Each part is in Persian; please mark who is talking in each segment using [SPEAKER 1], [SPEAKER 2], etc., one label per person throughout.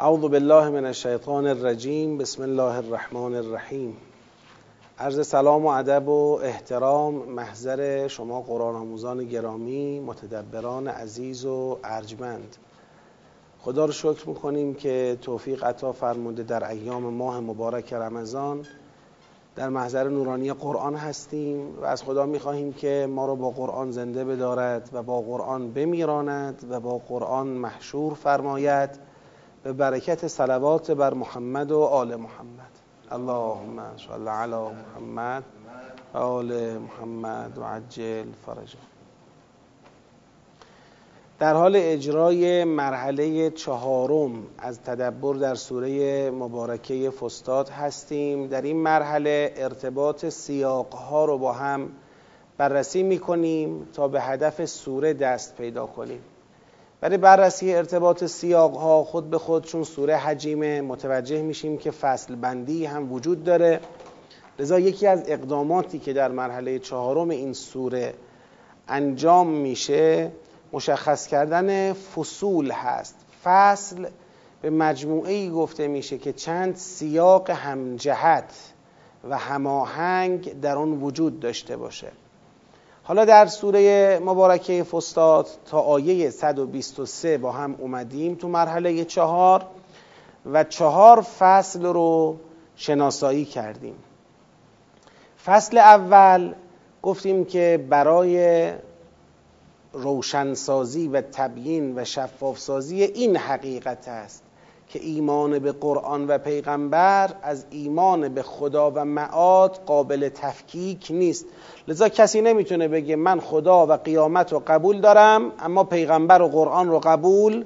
[SPEAKER 1] اعوذ بالله من الشیطان الرجیم بسم الله الرحمن الرحیم. عرض سلام و ادب و احترام محضر شما قرآن آموزان گرامی متدبران عزیز و ارجمند. خدا رو شکر می‌کنیم که توفیق عطا فرموده در ایام ماه مبارک رمضان. در محضر نورانی قرآن هستیم و از خدا می‌خواهیم که ما رو با قرآن زنده بدارد و با قرآن بمیراند و با قرآن محشور فرماید. به برکت صلوات بر محمد و آل محمد. اللهم صل علی محمد و آل محمد و عجل فرجا در حال اجرای مرحله چهارم از تدبر در سوره مبارکه فستاد هستیم. در این مرحله ارتباط سیاقها رو با هم بررسی می‌کنیم تا به هدف سوره دست پیدا کنیم. برای بررسی ارتباط سیاق ها خود به خود چون سوره حجیمه متوجه میشیم که فصل بندی هم وجود داره. لذا یکی از اقداماتی که در مرحله چهارم این سوره انجام میشه مشخص کردن فصول هست. فصل به مجموعه ای گفته میشه که چند سیاق همجهت و هماهنگ در آن وجود داشته باشه. حالا در سوره مبارکه فستاد تا آیه 123 با هم اومدیم تو مرحله چهار و چهار فصل رو شناسایی کردیم. فصل اول گفتیم که برای روشنسازی و تبیین و شفافسازی این حقیقت است. که ایمان به قرآن و پیغمبر از ایمان به خدا و معاد قابل تفکیک نیست. لذا کسی نمی‌تونه بگه من خدا و قیامت رو قبول دارم اما پیغمبر و قرآن رو قبول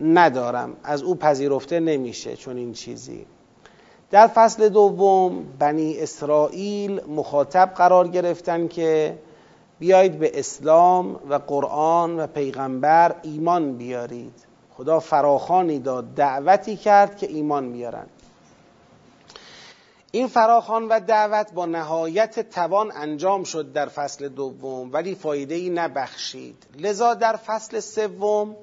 [SPEAKER 1] ندارم. از او پذیرفته نمیشه چون این چیزی. در فصل دوم بنی اسرائیل مخاطب قرار گرفتن که بیایید به اسلام و قرآن و پیغمبر ایمان بیارید. خدا فراخانی داد دعوتی کرد که ایمان بیارن. این فراخان و دعوت با نهایت توان انجام شد در فصل دوم ولی فایده ای نبخشید. لذا در فصل سوم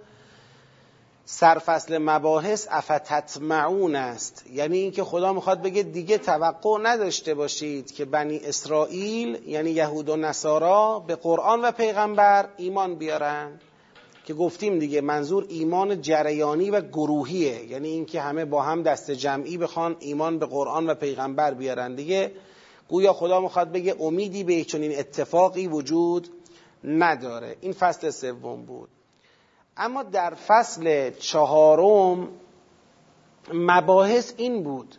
[SPEAKER 1] سرفصل مباحث افتتمعون است. یعنی اینکه خدا می‌خواد بگه دیگه توقع نداشته باشید که بنی اسرائیل یعنی یهود و نصارا به قرآن و پیغمبر ایمان بیارن. که گفتیم دیگه منظور ایمان جریانی و گروهیه. یعنی اینکه همه با هم دست جمعی بخوان ایمان به قرآن و پیغمبر بیارن دیگه. گویا خدا می‌خواد بگه امیدی به چنین اتفاقی وجود نداره. این فصل سوم بود. اما در فصل چهارم مباحث این بود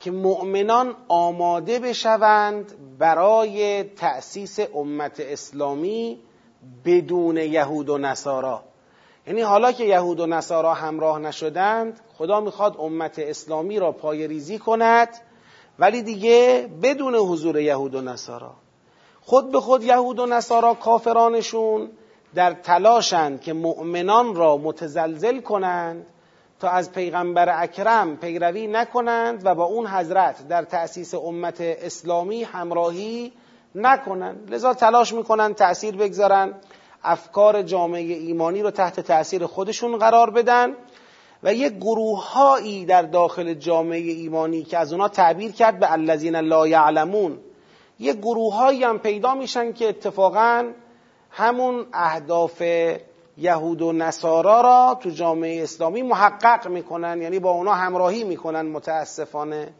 [SPEAKER 1] که مؤمنان آماده بشوند برای تأسیس امت اسلامی بدون یهود و نصارا. یعنی حالا که یهود و نصارا همراه نشدند خدا می‌خواد امت اسلامی را پای ریزی کند ولی دیگه بدون حضور یهود و نصارا. خود به خود یهود و نصارا کافرانشون در تلاشند که مؤمنان را متزلزل کنند تا از پیغمبر اکرم پیروی نکنند و با اون حضرت در تأسیس امت اسلامی همراهی نکنن. لذا تلاش می‌کنن تأثیر بگذارن افکار جامعه ایمانی رو تحت تأثیر خودشون قرار بدن و یک گروههایی در داخل جامعه ایمانی که از اونا تعبیر کرد به الذین لا یعلمون. یک گروههایی هم پیدا میشن که اتفاقا همون اهداف یهود و نصارا را تو جامعه اسلامی محقق می‌کنن یعنی با اونا همراهی می‌کنن متاسفانه.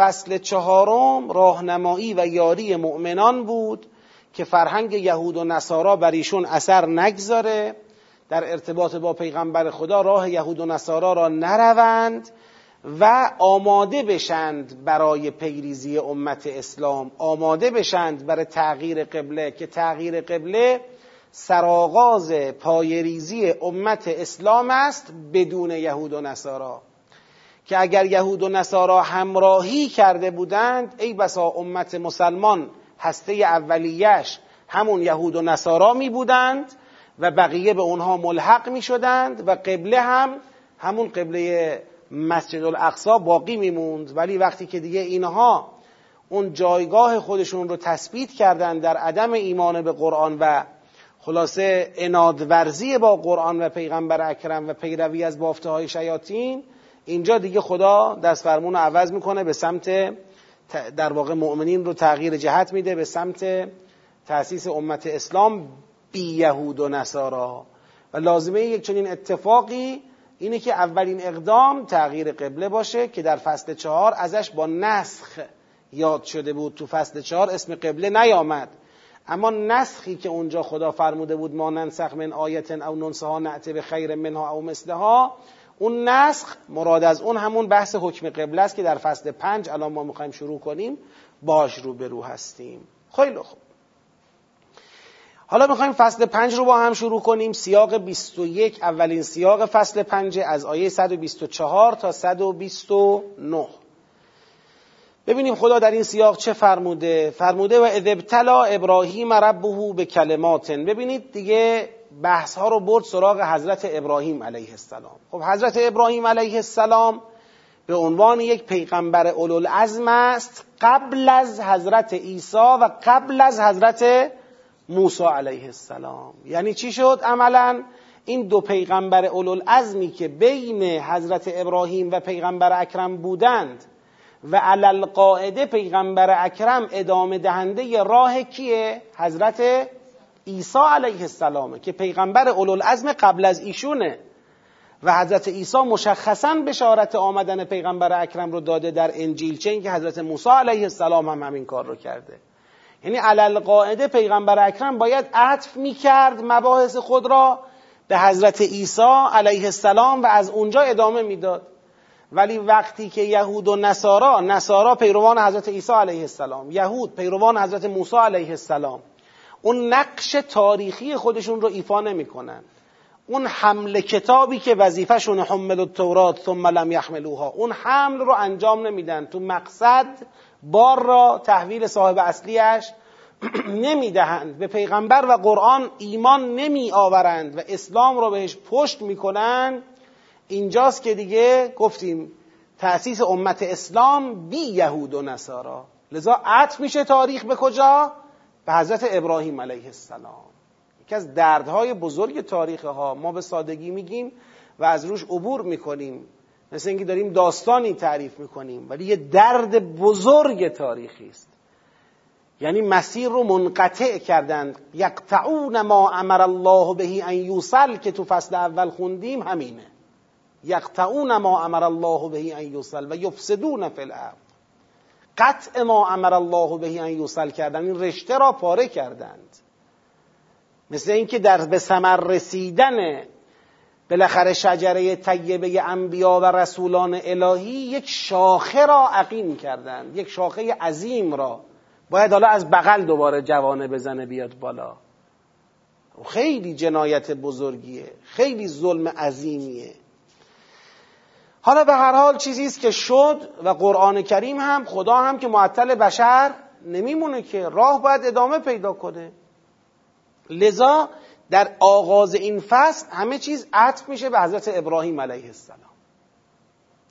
[SPEAKER 1] فصل چهارم راهنمایی و یاری مؤمنان بود که فرهنگ یهود و نصارا بر ایشون اثر نگذاره. در ارتباط با پیغمبر خدا راه یهود و نصارا را نروند و آماده بشند برای پیریزی امت اسلام. آماده بشند برای تغییر قبله که تغییر قبله سرآغاز پایریزی امت اسلام است بدون یهود و نصارا. که اگر یهود و نصارا همراهی کرده بودند ای بسا امت مسلمان هسته اولیش همون یهود و نصارا می بودند و بقیه به اونها ملحق می شدند و قبله هم همون قبله مسجد الاقصا باقی میموند ولی وقتی که دیگه اینها اون جایگاه خودشون رو تثبیت کردن در عدم ایمان به قرآن و خلاصه انادورزی با قرآن و پیغمبر اکرم و پیروی از بافته های شیاطین اینجا دیگه خدا دست فرمون رو عوض می‌کنه به سمت در واقع مؤمنین رو تغییر جهت میده به سمت تأسیس امت اسلام بی یهود و نصارا. و لازمه یک چنین اتفاقی اینه که اولین اقدام تغییر قبله باشه که در فصل چهار ازش با نسخ یاد شده بود. تو فصل چهار اسم قبله نیامد. اما نسخی که اونجا خدا فرموده بود ما ننسخ من آیت او ننسها نعته به خیر منها او مثلها اون نسخ مراد از اون همون بحث حکم قبله است که در فصل پنج الان ما می‌خوایم شروع کنیم باش رو به رو هستیم. خیلی خوب. حالا می‌خوایم فصل پنج رو با هم شروع کنیم. سیاق 21 اولین سیاق فصل پنج از آیه 124 تا 129 ببینیم خدا در این سیاق چه فرموده. فرموده و اذبتلا ابراهیم ربه به کلماتن ببینید دیگه بحث ها رو برد سراغ حضرت ابراهیم علیه السلام. خب حضرت ابراهیم علیه السلام به عنوان یک پیغمبر اولوالعزم است قبل از حضرت عیسی و قبل از حضرت موسی علیه السلام. یعنی چی شد؟ عملا این دو پیغمبر اولوالعزمی که بین حضرت ابراهیم و پیغمبر اکرم بودند و علل قاعده پیغمبر اکرم ادامه دهنده راه کیه؟ حضرت عیسی علیه السلامه که پیغمبر اولوالعزم قبل از ایشونه. و حضرت عیسی مشخصا بشارت آمدن پیغمبر اکرم رو داده در انجیل چه اینکه حضرت موسی علیه السلام هم همین کار رو کرده. یعنی علل قاعده پیغمبر اکرم باید عطف می‌کرد مباحث خود را به حضرت عیسی علیه السلام و از اونجا ادامه می‌داد. ولی وقتی که یهود و نصارا نصارا پیروان حضرت عیسی علیه السلام یهود پیروان حضرت موسی علیه السلام اون نقش تاریخی خودشون رو ایفا نمی‌کنن. اون حمل کتابی که وظیفهشون حمل التورات ثم لم یحملوها اون حمل رو انجام نمیدن. تو مقصد بار را تحویل صاحب اصلیش نمی‌دهند. به پیغمبر و قرآن ایمان نمی آورند و اسلام را بهش پشت می‌کنند اینجاست که دیگه گفتیم تأسیس امت اسلام بی یهود و نصارا. لذا عطف میشه تاریخ به کجا؟ به حضرت ابراهیم علیه السلام. یکی از دردهای بزرگ تاریخ ها ما به سادگی میگیم و از روش عبور می‌کنیم. مثل اینکه داریم داستانی تعریف می‌کنیم ولی یه درد بزرگ تاریخی است. یعنی مسیر رو منقطع کردند. یقطعون ما امر الله بهی ان یوصل که تو فصل اول خوندیم همینه. یقطعون ما امر الله بهی ان یوصل و یفسدون فی الارض. قطع ما امر الله بهی ان یوصل کردن. این رشته را پاره کردند. مثل اینکه در به ثمر رسیدن بالاخره شجره طیبه انبیا و رسولان الهی یک شاخه را عقیم کردند. یک شاخه عظیم را. باید حالا از بغل دوباره جوانه بزنه بیاد بالا. خیلی جنایت بزرگیه. خیلی ظلم عظیمیه. حالا به هر حال چیزی است که شد و قرآن کریم هم خدا هم که معطل بشر نمیمونه که راه باید ادامه پیدا کنه. لذا در آغاز این فصل همه چیز عطف میشه به حضرت ابراهیم علیه السلام.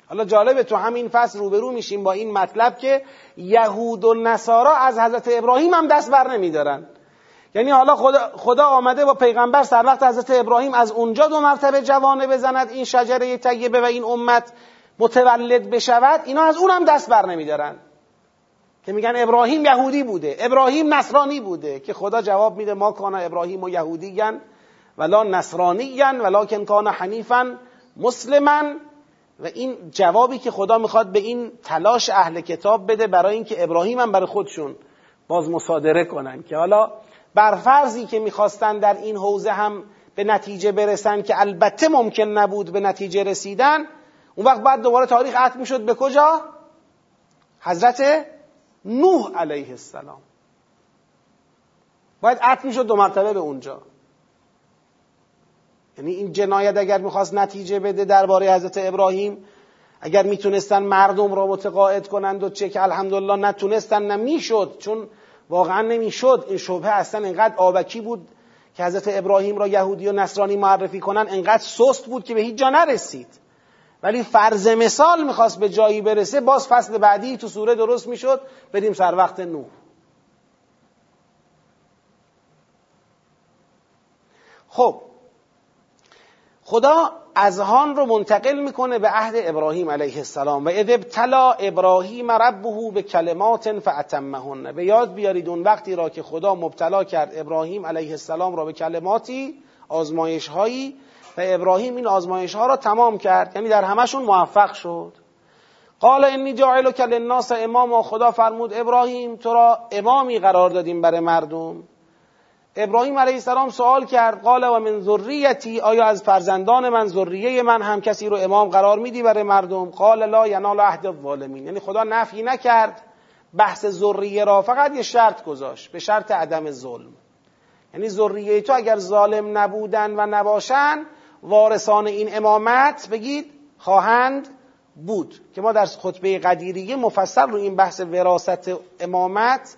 [SPEAKER 1] حالا جالبه تو همین فصل روبرو میشیم با این مطلب که یهود و نصارا از حضرت ابراهیم هم دست بر نمیدارن. یعنی حالا خدا, خدا آمده با پیغمبر سر وقت حضرت ابراهیم از اونجا دو مرتبه جوانه بزند این شجره طیبه و این امت متولد بشود اینا از اون هم دست بر نمیدارن. که میگن ابراهیم یهودی بوده ابراهیم نصرانی بوده که خدا جواب میده ما کان ابراهیم و یهودیگن ولا نصرانیگن ولکن کان حنیفا مسلما. و این جوابی که خدا می‌خواد به این تلاش اهل کتاب بده برای اینکه ابراهیم هم برای خودشون باز مصادره کنن. که حالا بر فرضی که می‌خواستن در این حوزه هم به نتیجه برسن که البته ممکن نبود به نتیجه رسیدن اون وقت بعد دوباره تاریخ عطف می‌شد. به کجا؟ حضرت نوح علیه السلام. باید عطف می‌شد دو مرتبه به اونجا. یعنی این جنایت اگر می‌خواست نتیجه بده درباره حضرت ابراهیم اگر می‌تونستن مردم را متقاعد کنند و چه که الحمدلله نتونستن نمی‌شد چون واقعا نمی‌شد. این شبهه اصلا انقدر آبکی بود که حضرت ابراهیم را یهودی و نصرانی معرفی کنن انقدر سست بود که به هیچ جا نرسید. ولی فرض مثال می‌خواست به جایی برسه باز فصل بعدی تو سوره درست می‌شد. بریم سر وقت نوح خب خدا اذهان رو منتقل می‌کنه به عهد ابراهیم علیه السلام و اذ ابتلا ابراهیم ربه به کلمات فاتمهن به یاد بیارید اون وقتی را که خدا مبتلا کرد ابراهیم علیه السلام را به کلماتی آزمایش هایی و ابراهیم این آزمایش ها را تمام کرد. یعنی در همشون موفق شد. قال انی جاعلک للناس امام خدا فرمود ابراهیم تو را امامی قرار دادیم برای مردم. ابراهیم علیه السلام سوال کرد قال و من ذریتی آیا از فرزندان من ذریه من هم کسی رو امام قرار میدی برای مردم؟ قال لا ینال عهد الظالمین. یعنی خدا نفی نکرد بحث ذریه را فقط یه شرط گذاشت به شرط عدم ظلم. یعنی ذریه تو اگر ظالم نبودن و نباشن وارثان این امامت بگید خواهند بود. که ما در خطبه قدیریه مفصل رو این بحث وراست امامت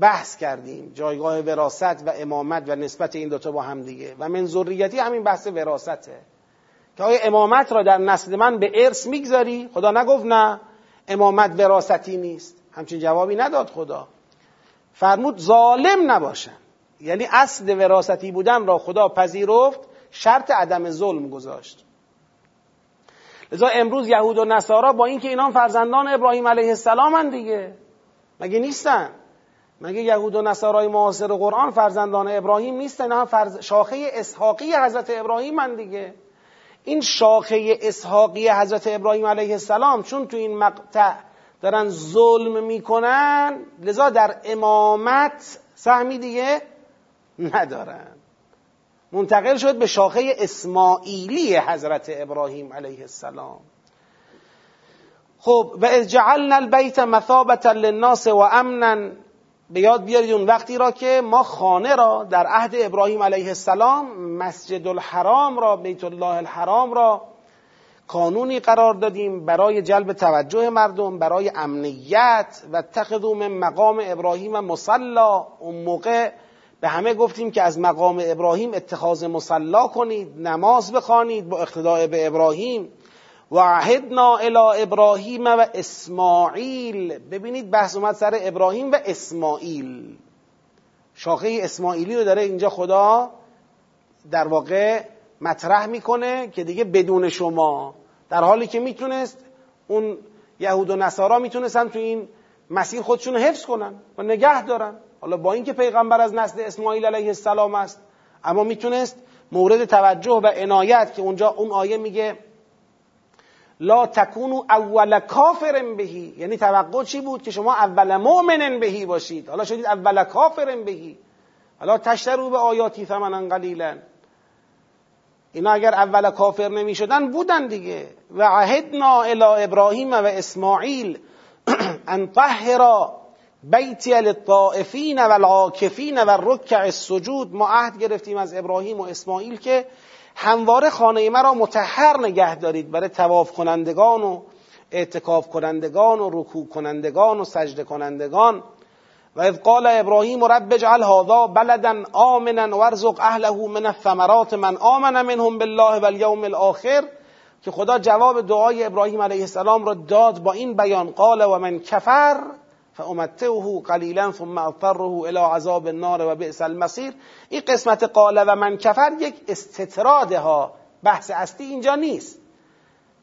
[SPEAKER 1] بحث کردیم جایگاه وراست و امامت و نسبت این دوتا با هم دیگه. و من ذریتی همین بحث وراسته که آیا امامت را در نسل من به ارث می‌گذاری؟ خدا نگفت نه. امامت وراستی نیست. همچین جوابی نداد خدا. فرمود ظالم نباشن یعنی اصل وراستی بودن را خدا پذیرفت شرط عدم ظلم گذاشت. لذا امروز یهود و نصارا با اینکه اینا فرزندان ابراهیم علیه السلام دیگه. مگه نیستن؟ مگه یهود و نصارای معاصر قرآن فرزندان ابراهیم نیستن؟ اینا فرز... شاخه اسحاقی حضرت ابراهیم من دیگه. این شاخه اسحاقی حضرت ابراهیم علیه السلام چون تو این مقطع دارن ظلم می‌کنن لذا در امامت سهمی دیگه ندارن. منتقل شد به شاخه اسماعیلی حضرت ابراهیم علیه السلام. خب و از جعلنا البیت مثابتا للناس و امنا به یاد بیارید اون وقتی را که ما خانه را در عهد ابراهیم علیه السلام مسجد الحرام را بیت الله الحرام را قانونی قرار دادیم برای جلب توجه مردم برای امنیت و تخذو من مقام ابراهیم مصلا. اون موقع به همه گفتیم که از مقام ابراهیم اتخاذ مصلا کنید نماز بخوانید با اقتداء به ابراهیم. و عهدنا الى ابراهیم و اسماعیل. ببینید بحث اومد سر ابراهیم و اسماعیل. شاخه اسماعیلی رو داره اینجا خدا در واقع مطرح می‌کنه که دیگه بدون شما. در حالی که می‌تونست اون یهود و نصارا می‌تونستن تو این مسیر خودشون حفظ کنن و نگه دارن. حالا با اینکه پیغمبر از نسل اسماعیل علیه السلام است اما می‌تونست مورد توجه و عنایت که اونجا اون آیه میگه لا تکونو اول کافر بهی. یعنی توقع چی بود که شما اول مؤمن بهی باشید؟ حالا شدید اول کافر بهی. حالا تشترو به آیاتی ثمنا قلیلا. اینا اگر اول کافر نمی شدن بودن دیگه. و عهدنا الى ابراهیم و اسماعیل ان طهرا بیتی للطائفین و العاکفین و رکع السجود. ما عهد گرفتیم از ابراهیم و اسماعیل که همواره خانه مرا متحر نگه دارید برای تواف کنندگان و اعتکاف کنندگان و رکوع کنندگان و سجده کنندگان. و اذ قال ابراهیم رب اجعل هذا بلدا آمنا وارزق اهله من الثمرات من آمن منهم بالله والیوم الاخر که خدا جواب دعای ابراهیم علیه السلام را داد با این بیان. قال و من کفر. فامتعه قلیلا ثم اضطره الى عذاب النار و بئس المصیر این قسمت قال و من کفر یک استطراده ها بحث اصلی اینجا نیست.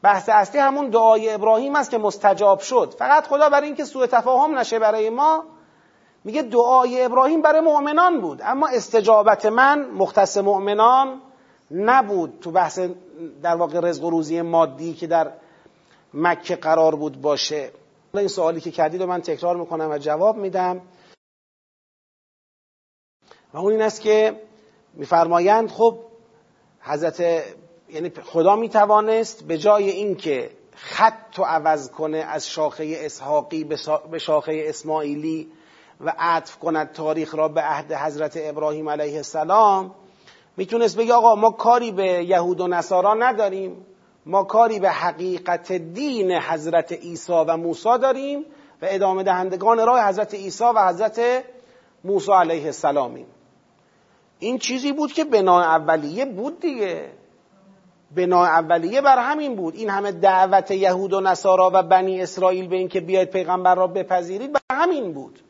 [SPEAKER 1] بحث اصلی همون دعای ابراهیم است که مستجاب شد. فقط خدا برای اینکه سوء تفاهم نشه برای ما میگه دعای ابراهیم برای مؤمنان بود. اما استجابت من مختص مؤمنان نبود. تو بحث در واقع رزق و روزی مادی که در مکه قرار بود باشه. این سوالی که کردید رو من تکرار می‌کنم و جواب میدم. و اون این است که میفرمایند خب حضرت یعنی خدا می‌توانست به جای اینکه خط و عوض کنه از شاخه اسحاقی به شاخه اسماعیلی و عطف کند تاریخ را به عهد حضرت ابراهیم علیه السلام می‌تونست بگه آقا ما کاری به یهود و نصارا نداریم. ما کاری به حقیقت دین حضرت عیسی و موسی داریم و ادامه دهندگان راه حضرت عیسی و حضرت موسی علیه السلامیم. این چیزی بود که بنا اولیه بود دیگه. بنا اولیه بر همین بود. این همه دعوت یهود و نصارا و بنی اسرائیل به اینکه بیاید پیغمبر را بپذیرید بر همین بود.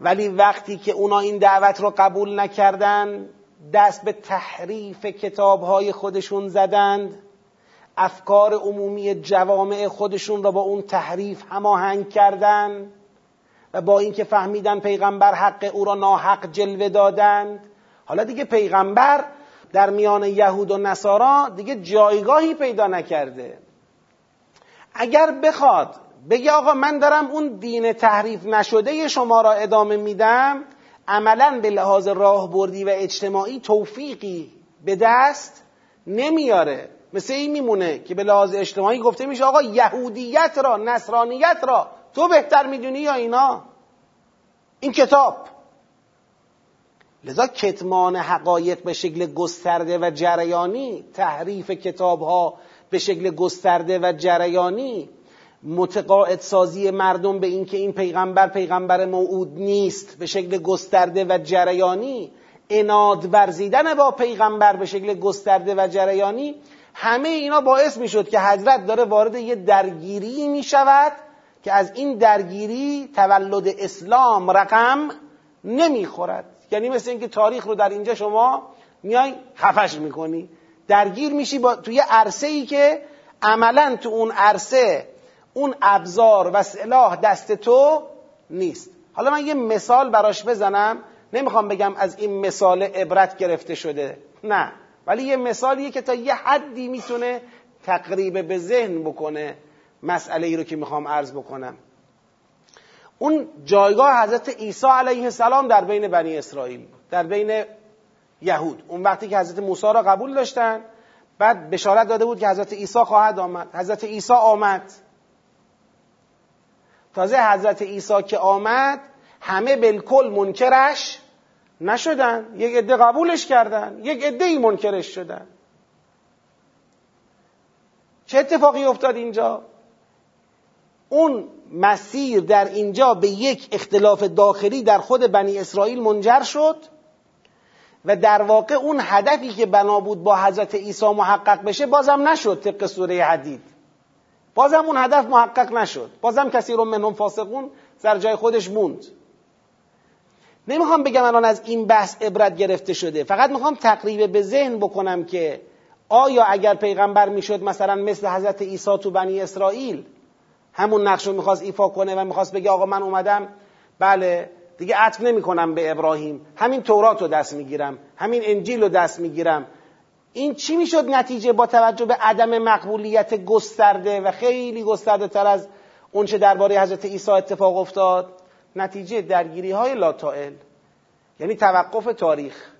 [SPEAKER 1] ولی وقتی که اونا این دعوت را قبول نکردن دست به تحریف کتابهای خودشون زدند. افکار عمومی جوامع خودشون را با اون تحریف هماهنگ کردند و با اینکه فهمیدن پیغمبر حق او را ناحق جلوه دادند. حالا دیگه پیغمبر در میان یهود و نصارا دیگه جایگاهی پیدا نکرده. اگر بخواد بگه آقا من دارم اون دین تحریف نشده شما را ادامه میدم عملا به لحاظ راهبردی و اجتماعی توفیقی به دست نمیاره. مثل این میمونه که به لحاظ اجتماعی گفته میشه آقا یهودیت را نصرانیت را تو بهتر می‌دونی یا اینا؟ این کتاب. لذا کتمان حقایق به شکل گسترده و جریانی تحریف کتاب ها به شکل گسترده و جریانی متقاعد سازی مردم به اینکه این پیغمبر پیغمبر موعود نیست به شکل گسترده و جریانی اناد ورزیدن با پیغمبر به شکل گسترده و جریانی همه اینا باعث می شد که حضرت داره وارد یه درگیری می شود که از این درگیری تولد اسلام رقم نمی‌خورد. یعنی مثل اینکه تاریخ رو در اینجا شما میای خفش می‌کنی. درگیر میشی با توی عرصه ای که عملا تو اون عرصه اون ابزار و سلاح دست تو نیست. حالا من یه مثال براش بزنم. نمی‌خوام بگم از این مثال عبرت گرفته شده. نه. ولی یه مثالیه که تا یه حدی می‌تونه تقریب به ذهن بکنه مسئله ای رو که می‌خوام عرض بکنم. اون جایگاه حضرت عیسی علیه السلام در بین بنی اسرائیل در بین یهود. اون وقتی که حضرت موسی را قبول داشتن بعد بشارت داده بود که حضرت عیسی خواهد آمد. حضرت عیسی آمد. تازه حضرت عیسی که آمد همه بالکل منکرش نشدن یک عده قبولش کردن یک عده ای منکرش شدن. چه اتفاقی افتاد اینجا؟ اون مسیر در اینجا به یک اختلاف داخلی در خود بنی اسرائیل منجر شد و در واقع اون هدفی که بنا بود با حضرت عیسی محقق بشه بازم نشد طبق سوره حدید. بازم اون هدف محقق نشد. بازم کسی رو منهم فاسقون سر جای خودش موند. نمی‌خوام بگم الان از این بحث عبرت گرفته شده. فقط می‌خوام تقریب به ذهن بکنم که آیا اگر پیغمبر می‌شد مثلا مثل حضرت عیسی تو بنی اسرائیل همون نقش رو می‌خواست ایفا کنه و می‌خواست بگه آقا من اومدم بله دیگه عطف نمی کنم به ابراهیم. همین تورات رو دست می‌گیرم همین انجیل رو دست می‌گیرم. این چی می‌شد نتیجه با توجه به عدم مقبولیت گسترده و خیلی گسترده تر از اونچه درباره حضرت عیسی اتفاق افتاد؟ نتیجه درگیری های لاتائل یعنی توقف تاریخ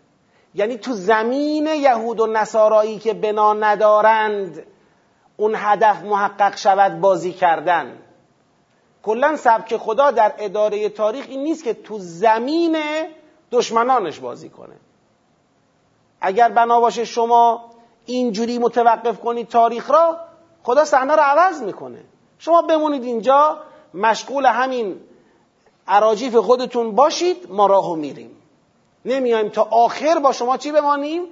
[SPEAKER 1] یعنی تو زمین یهود و نصارایی که بنا ندارند اون هدف محقق شود بازی کردن. کلا سبک خدا در اداره تاریخ این نیست که تو زمین دشمنانش بازی کنه. اگر بنا باشه شما اینجوری متوقف کنید تاریخ را خدا صحنه رو عوض می‌کنه. شما بمونید اینجا مشغول همین عراجیف خودتون باشید ما راهو میریم. نمیایم تا آخر با شما چی بمانیم؟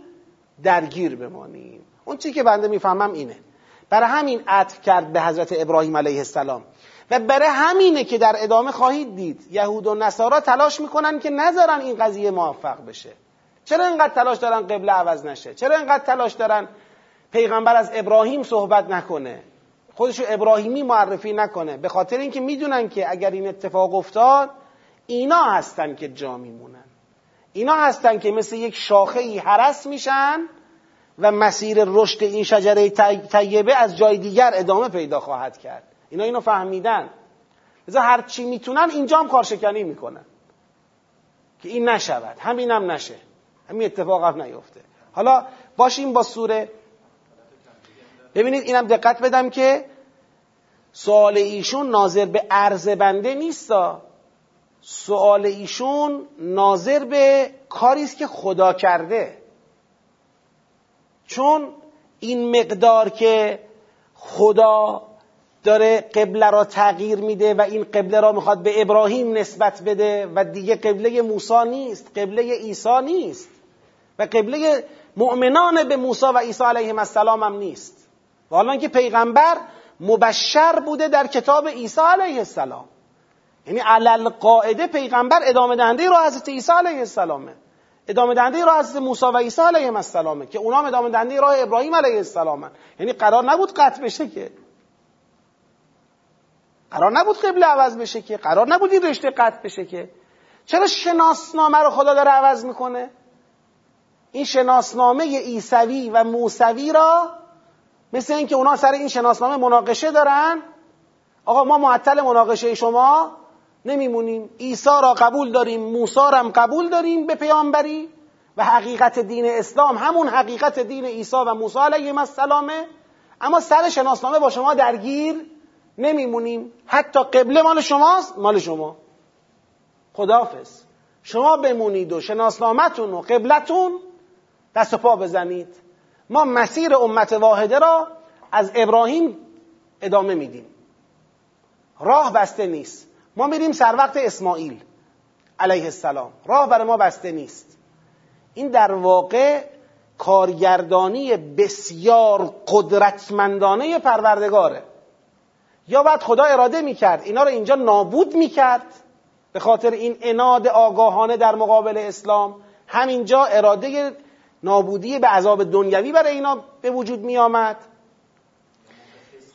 [SPEAKER 1] درگیر بمانیم. اون چی که بنده می‌فهمم اینه. برای همین عطف کرد به حضرت ابراهیم علیه السلام. و برای همینه که در ادامه خواهید دید یهود و نصارا تلاش می‌کنن که نذارن این قضیه موفق بشه. چرا اینقدر تلاش دارن قبله عوض نشه؟ چرا اینقدر تلاش دارن پیغمبر از ابراهیم صحبت نکنه؟ خودشو ابراهیمی معرفی نکنه. به خاطر اینکه می‌دونن که اگر این اتفاق افتاد اینا هستن که جا میمونن. اینا هستن که مثل یک شاخه ای حرس میشن و مسیر رشد این شجره طیبه از جای دیگر ادامه پیدا خواهد کرد. اینا اینو فهمیدن. لذا هر چی می‌تونن اینجا هم کارشکنی می‌کنن. که این نشود. همینم نشه. همین اتفاق هم نیفته. حالا باشیم با سوره ببینید اینم دقت بدم که سوال ایشون ناظر به عرض بنده نیستا. سوال ایشون ناظر به کاری است که خدا کرده. چون این مقدار که خدا داره قبله را تغییر میده و این قبله را می‌خواد به ابراهیم نسبت بده و دیگه قبله موسی نیست قبله عیسی نیست و قبله مؤمنان به موسی و عیسی علیهم السلام هم نیست. و حالا که پیغمبر مبشر بوده در کتاب عیسی علیه السلام. یعنی علل قاعده پیغمبر ادامه دهنده رو حضرت عیسی علیه السلامه. ادامه دهنده راه حضرت موسی و عیسی علیهم السلامه که اونا ادامه دهنده راه ابراهیم علیه السلام یعنی قرار نبود قطع بشه که. قرار نبود قبل عوض بشه که. قرار نبود این رشته قطع بشه که. چرا شناسنامه رو خدا داره عوض می‌کنه؟ این شناسنامه عیسوی و موسوی را مثل اینکه اونا سر این شناسنامه مناقشه دارن. آقا ما معطل مناقشه شما نمیمونیم. عیسی را قبول داریم موسی را هم قبول داریم به پیامبری و حقیقت دین اسلام همون حقیقت دین عیسی و موسی علیهم السلامه اما سر شناسنامه با شما درگیر نمیمونیم. حتی قبله مال شماست مال شما. خداحافظ. شما بمونید و شناسنامتون و قبلتون دست پا بزنید. ما مسیر امت واحده را از ابراهیم ادامه میدیم. راه بسته نیست. ما میریم سر وقت اسماعیل علیه السلام. راه برای ما بسته نیست. این در واقع کارگردانی بسیار قدرتمندانه پروردگاره. یا بعد خدا اراده می‌کرد اینا رو اینجا نابود می‌کرد به خاطر این اناد آگاهانه در مقابل اسلام. همینجا اراده نابودی به عذاب دنیوی برای اینا به وجود می آمد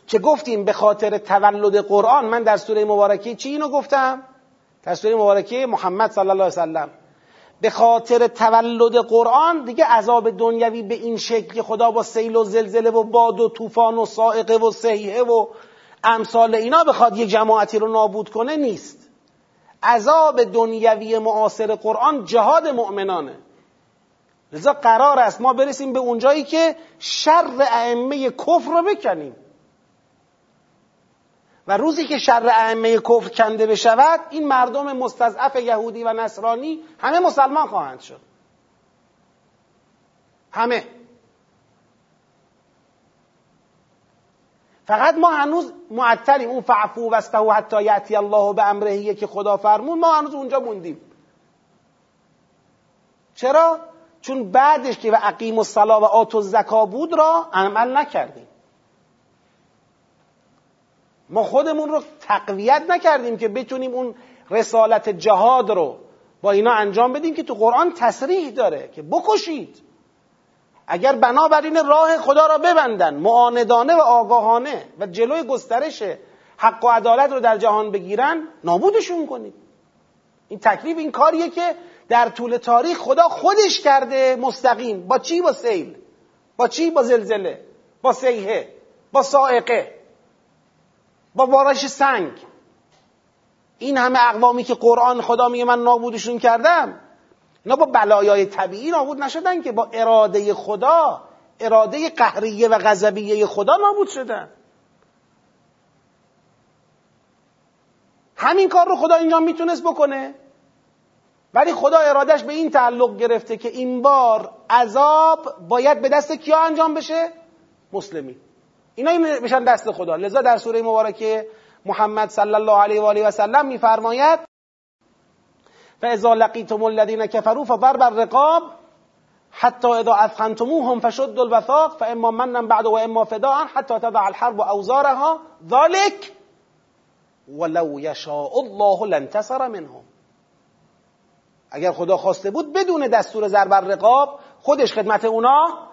[SPEAKER 1] که گفتیم به خاطر تولد قرآن؟ من در سوره مبارکه چی اینو گفتم؟ در سوره مبارکه محمد صلی الله علیه وسلم به خاطر تولد قرآن دیگه عذاب دنیوی به این شکل خدا با سیل و زلزله و باد و طوفان و سائقه و سیحه و امثال اینا بخواد یه جماعتی رو نابود کنه نیست. عذاب دنیوی معاصر قرآن جهاد مؤمنانه. لذا قرار است ما برسیم به اونجایی که شر ائمه کفر رو بکنیم. و روزی که شر ائمه کفر کنده بشود این مردم مستضعف یهودی و نصرانی همه مسلمان خواهند شد. همه. فقط ما هنوز معطلیم. اون فعفو و حتی یعطی الله به امرهیه که خدا فرمون ما هنوز اونجا موندیم. چرا؟ چون بعدش که و عقیم و صلا و آت و زکا بود را عمل نکردیم. ما خودمون رو تقویت نکردیم که بتونیم اون رسالت جهاد رو با اینا انجام بدیم که تو قرآن تصریح داره که بکشید. اگر بنابراین راه خدا را ببندن معاندانه و آگاهانه و جلوی گسترش حق و عدالت رو در جهان بگیرن نابودشون کنید. این تکلیف این کاریه که در طول تاریخ خدا خودش کرده مستقیم. با چی با سیل؟ با چی با زلزله؟ با سیحه؟ با سائقه؟ با بارش سنگ؟ این همه اقوامی که قرآن خدا میگه من نابودشون کردم اینا با بلایای طبیعی نابود نشدن که با اراده خدا اراده قهریه و غضبیه خدا نابود شدن. همین کار رو خدا اینجا می‌تونست بکنه. ولی خدا ارادش به این تعلق گرفته که این بار عذاب باید به دست کیا انجام بشه؟ مسلمی اینا بشن دست خدا. لذا در سوره مبارکه محمد صلی الله علیه و آله و سلم میفرماید فاذا لقیتم الذین كفروا فضرب الرقاب حتی اذا اثخنتموهم فشدوا الوثاق فاما منا بعد و اما فداء حتی تضع الحرب اوزارها ذلك ولو یشاء الله لانتصر منهم. اگر خدا خواسته بود بدون دستور ضرب رقاب خودش خدمت اونا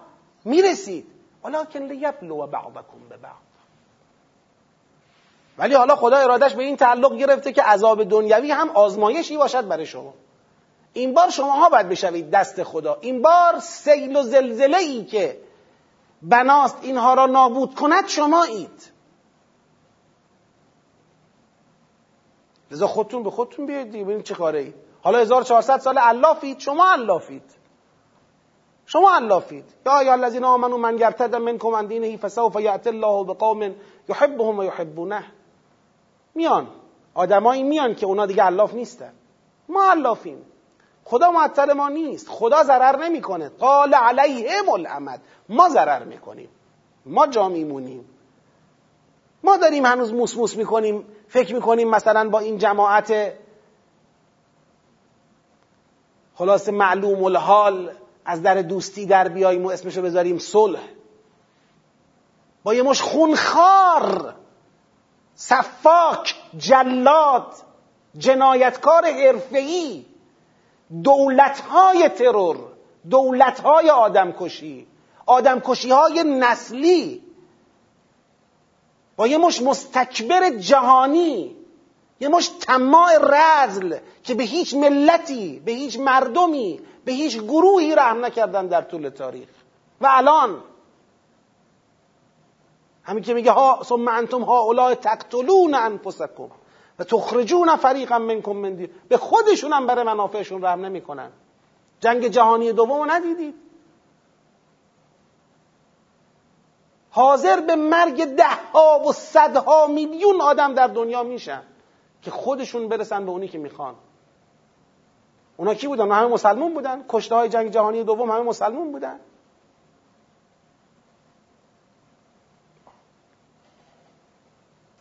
[SPEAKER 1] می‌رسید. ولکن لیبلو بعضکم به بعض. ولی حالا خدا ارادش به این تعلق گرفته که عذاب دنیوی هم آزمایشی باشد برای شما. این بار شماها باید بشوید دست خدا. این بار سیل و زلزله ای که بناست اینها را نابود کند شمایید. لذا خودتون به خودتون بیاید دیگه ببینید چه کاره ای حالا 1400 سال علافید شما علافید شما علافید یا یا الذین آمنوا من یرتد منکم عن دینه فسوف یأتی الله بقوم یحبهم و یحبونه میان. آدمایی میان که اونا دیگه علاف نیستن. ما علافیم خدا معطل ما نیست. خدا ضرر نمی‌کنه. قال علیهم الامد. ما ضرر می‌کنیم. ما جا میمونیم. ما داریم هنوز موس می‌کنیم. فکر می‌کنیم مثلا با این جماعت خلاص معلوم الحال از در دوستی در بیاییم و اسمشو بذاریم صلح. با یه مش خونخار صفاک جلاد جنایتکار حرفه‌ای دولتهای ترور دولتهای آدمکشی آدمکشی های نسلی با یه مش مستکبر جهانی یه مش تماع رزل که به هیچ ملتی به هیچ مردمی به هیچ گروهی رحم نکردن در طول تاریخ. و الان همین که میگه ها ثم انتم هؤلاء تقتلون انفسکم و تخرجون فریقا منکم من دیر به خودشون هم برای منافعشون رحم نمی‌کنن. جنگ جهانی دوم ندیدید؟ حاضر به مرگ ده ها و صدها میلیون آدم در دنیا میشن. که خودشون برسن به اونی که می‌خوان. اونا کی بودن؟ همه مسلمون بودن. کشته های جنگ جهانی دوم همه مسلمون بودن.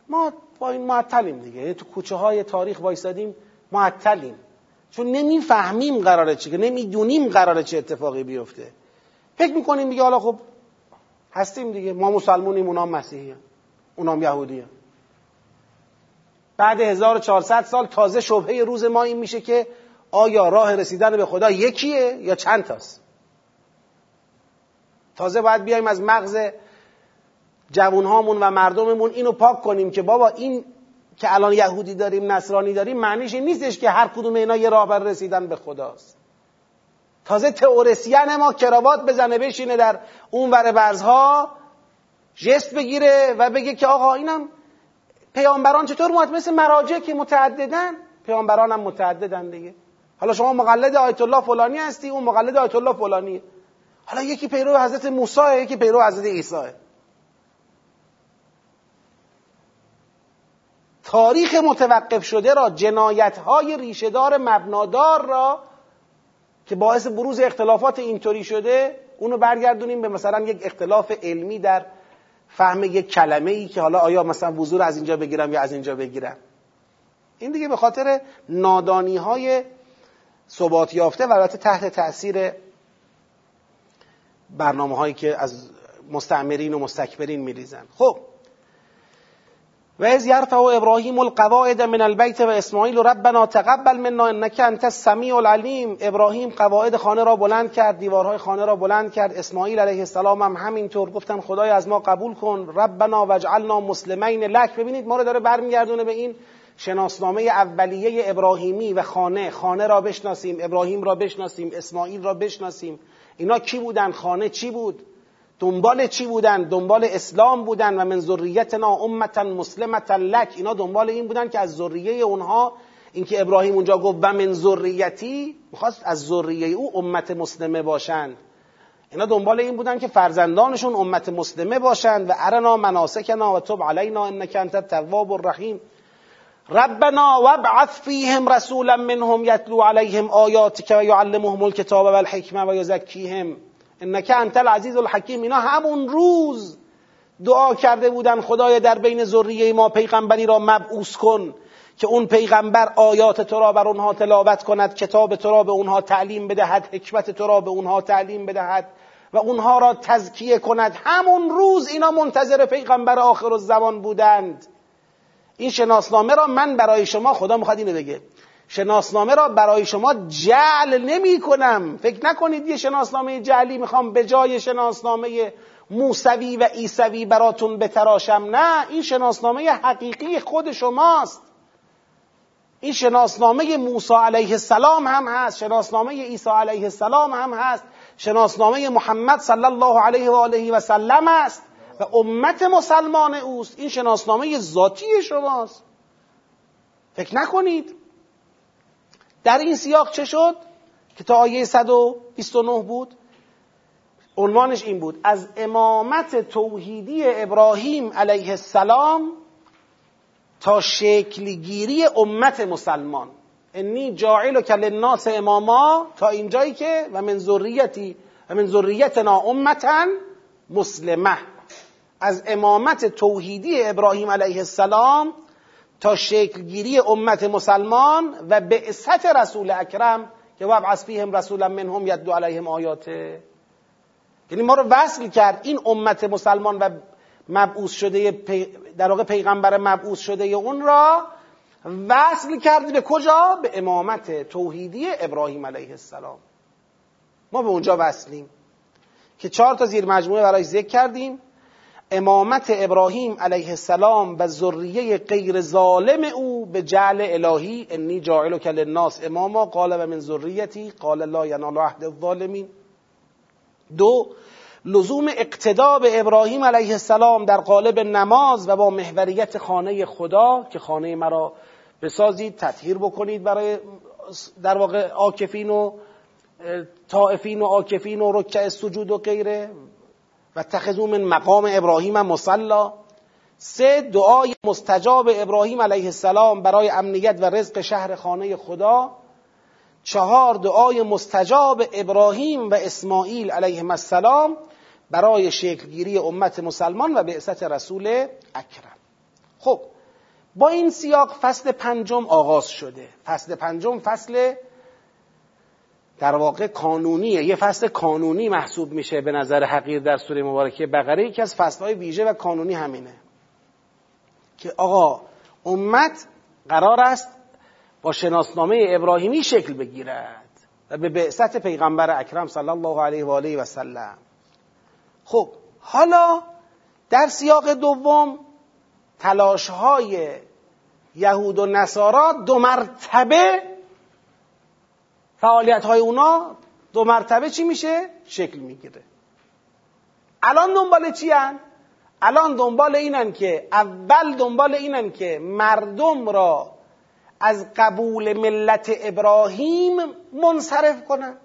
[SPEAKER 1] ما با این معطلیم دیگه. یعنی تو کوچه های تاریخ وایسادیم معطلیم. چون نمی‌فهمیم قراره چی که نمی‌دونیم قراره چه اتفاقی بیفته. فکر می‌کنیم دیگه حالا خب هستیم دیگه. ما مسلمونیم اونام مسیحی اونام یهودی بعد 1400 سال تازه شبهه روز ما این میشه که آیا راه رسیدن به خدا یکیه یا چند تاست تازه باید بیایم از مغز جوانهامون و مردممون اینو پاک کنیم که بابا این که الان یهودی داریم نصرانی داریم معنیش این نیستش که هر کدوم اینا یه راه بر رسیدن به خداست. تازه تئوریسین ما کراوات بزنه بشینه در اون ور برزها جست بگیره و بگه که آقا اینم پیامبران چطور مت مثل مراجع که متعددن. پیامبران هم متعددن دیگه. حالا شما مقلد آیت الله فلانی هستی اون مقلد آیت الله فلانیه. حالا یکی پیرو حضرت موسی یکی پیرو حضرت عیسی. تاریخ متوقف شده را جنایت های ریشهدار مبنادار را که باعث بروز اختلافات اینطوری شده اونو برگردونیم به مثلا یک اختلاف علمی در فهم یک کلمه ای که حالا آیا مثلا وضوع از اینجا بگیرم یا از اینجا بگیرم. این دیگه به خاطر نادانی های ثبات یافته و البته تحت تاثیر برنامه هایی که از مستعمرین و مستکبرین میریزن. خب و از یرفع ابراهیم القواعد من البیت و اسماعیل ربنا تقبل منا انك انت السمیع العلیم. ابراهیم قواعد خانه را بلند کرد دیوارهای خانه را بلند کرد. اسماعیل علیه السلام هم همینطور گفتن خدای از ما قبول کن ربنا وجعلنا مسلمین لک. ببینید ما رو داره برمیگردونه به این شناسنامه اولیه ابراهیمی و خانه. خانه را بشناسیم ابراهیم را بشناسیم اسماعیل را بشناسیم. اینا کی بودن؟ خانه چی بود؟ دنبال چی بودن؟ دنبال اسلام بودن و من ذریتنا امتا مسلمتا لک. اینا دنبال این بودن که از ذریه اونها اینکه ابراهیم اونجا گفت و من ذریتی می‌خواست از ذریه او امت مسلمه باشند اینا دنبال این بودن که فرزندانشون امت مسلمه باشند و ارنا مناسکنا و تب علینا انک انت التواب الرحیم. ربنا وابعث فیهم رسولا منهم یتلو علیهم آیاتک و یعلمهم الکتاب والحکمه و یزکیهم. انک انت العزیز الحکیم اینا همون روز دعا کرده بودن خدای در بین ذریه ما پیغمبری را مبعوث کن که اون پیغمبر آیات تو را بر اونها تلاوت کند کتاب تو را به اونها تعلیم بدهد حکمت تو را به اونها تعلیم بدهد و اونها را تزکیه کند. همون روز اینا منتظر پیغمبر آخر الزمان بودند. این شناسنامه را من برای شما خدا می‌خواد اینو بگه. شناسنامه را برای شما جعل نمی کنم فکر نکنید یه شناسنامه جعلی می‌خوام به جای شناسنامه موسوی و عیسوی براتون بتراشم. نه این شناسنامه حقیقی خود شماست. این شناسنامه موسی علیه السلام هم هست شناسنامه عیسی علیه السلام هم هست شناسنامه محمد صلی الله علیه و آله و سلم است و امت مسلمان اوست. این شناسنامه ذاتی شماست. فکر نکنید؟ در این سیاق چه شد؟ که تا آیه 129 بود عنوانش این بود از امامت توحیدی ابراهیم علیه السلام تا شکلگیری امت مسلمان. انی جاعل کل الناس اماما تا اینجایی که و من ذریتی و من ذریتنا امتا مسلمه. از امامت توحیدی ابراهیم علیه السلام تا شکلگیری امت مسلمان و بعثت رسول اکرم که وابعث فیهم رسولا منهم یدو علیهم آیاته. یعنی ما رو وصل کرد این امت مسلمان و مبعوث شده در واقع پیغمبر مبعوث شده اون را وصل کرد به کجا؟ به امامت توحیدی ابراهیم علیه السلام. ما به اونجا وصلیم. که چهار تا زیر مجموعه برای ذکر کردیم. امامت ابراهیم علیه السلام و ذریه غیر ظالم او به جعل الهی انی جاعل کل الناس اماما قال و من ذریتی قال لا ینال عهد الظالمین. دو لزوم اقتدا به ابراهیم علیه السلام در قالب نماز و با محوریت خانه خدا که خانه مرا بسازید تطهیر بکنید برای در واقع آکفین و طائفین و آکفین و رکع سجود و غیره. و تخذو من مقام ابراهیم مصلا. سه دعای مستجاب ابراهیم علیه السلام برای امنیت و رزق شهر خانه خدا. چهار دعای مستجاب ابراهیم و اسماعیل علیه السلام برای شکلگیری امت مسلمان و بعثت رسول اکرم. خب با این سیاق فصل پنجم آغاز شده. فصل پنجم فصل در واقع قانونیه. یه فصل قانونی محسوب میشه به نظر حقیر در سوره مبارکه بقره. یکی از فصلهای ویژه و قانونی همینه. که آقا امت قرار است با شناسنامه ابراهیمی شکل بگیرد و به بعثت پیغمبر اکرم صلی الله علیه و آله و سلم. خب حالا در سیاق دوم تلاش های یهود و نصارا دو مرتبه فعالیت های اونا دو مرتبه چی میشه؟ شکل می‌گیره الان دنبال چی هن؟ الان دنبال اینن که اول دنبال اینن که مردم را از قبول ملت ابراهیم منصرف کنن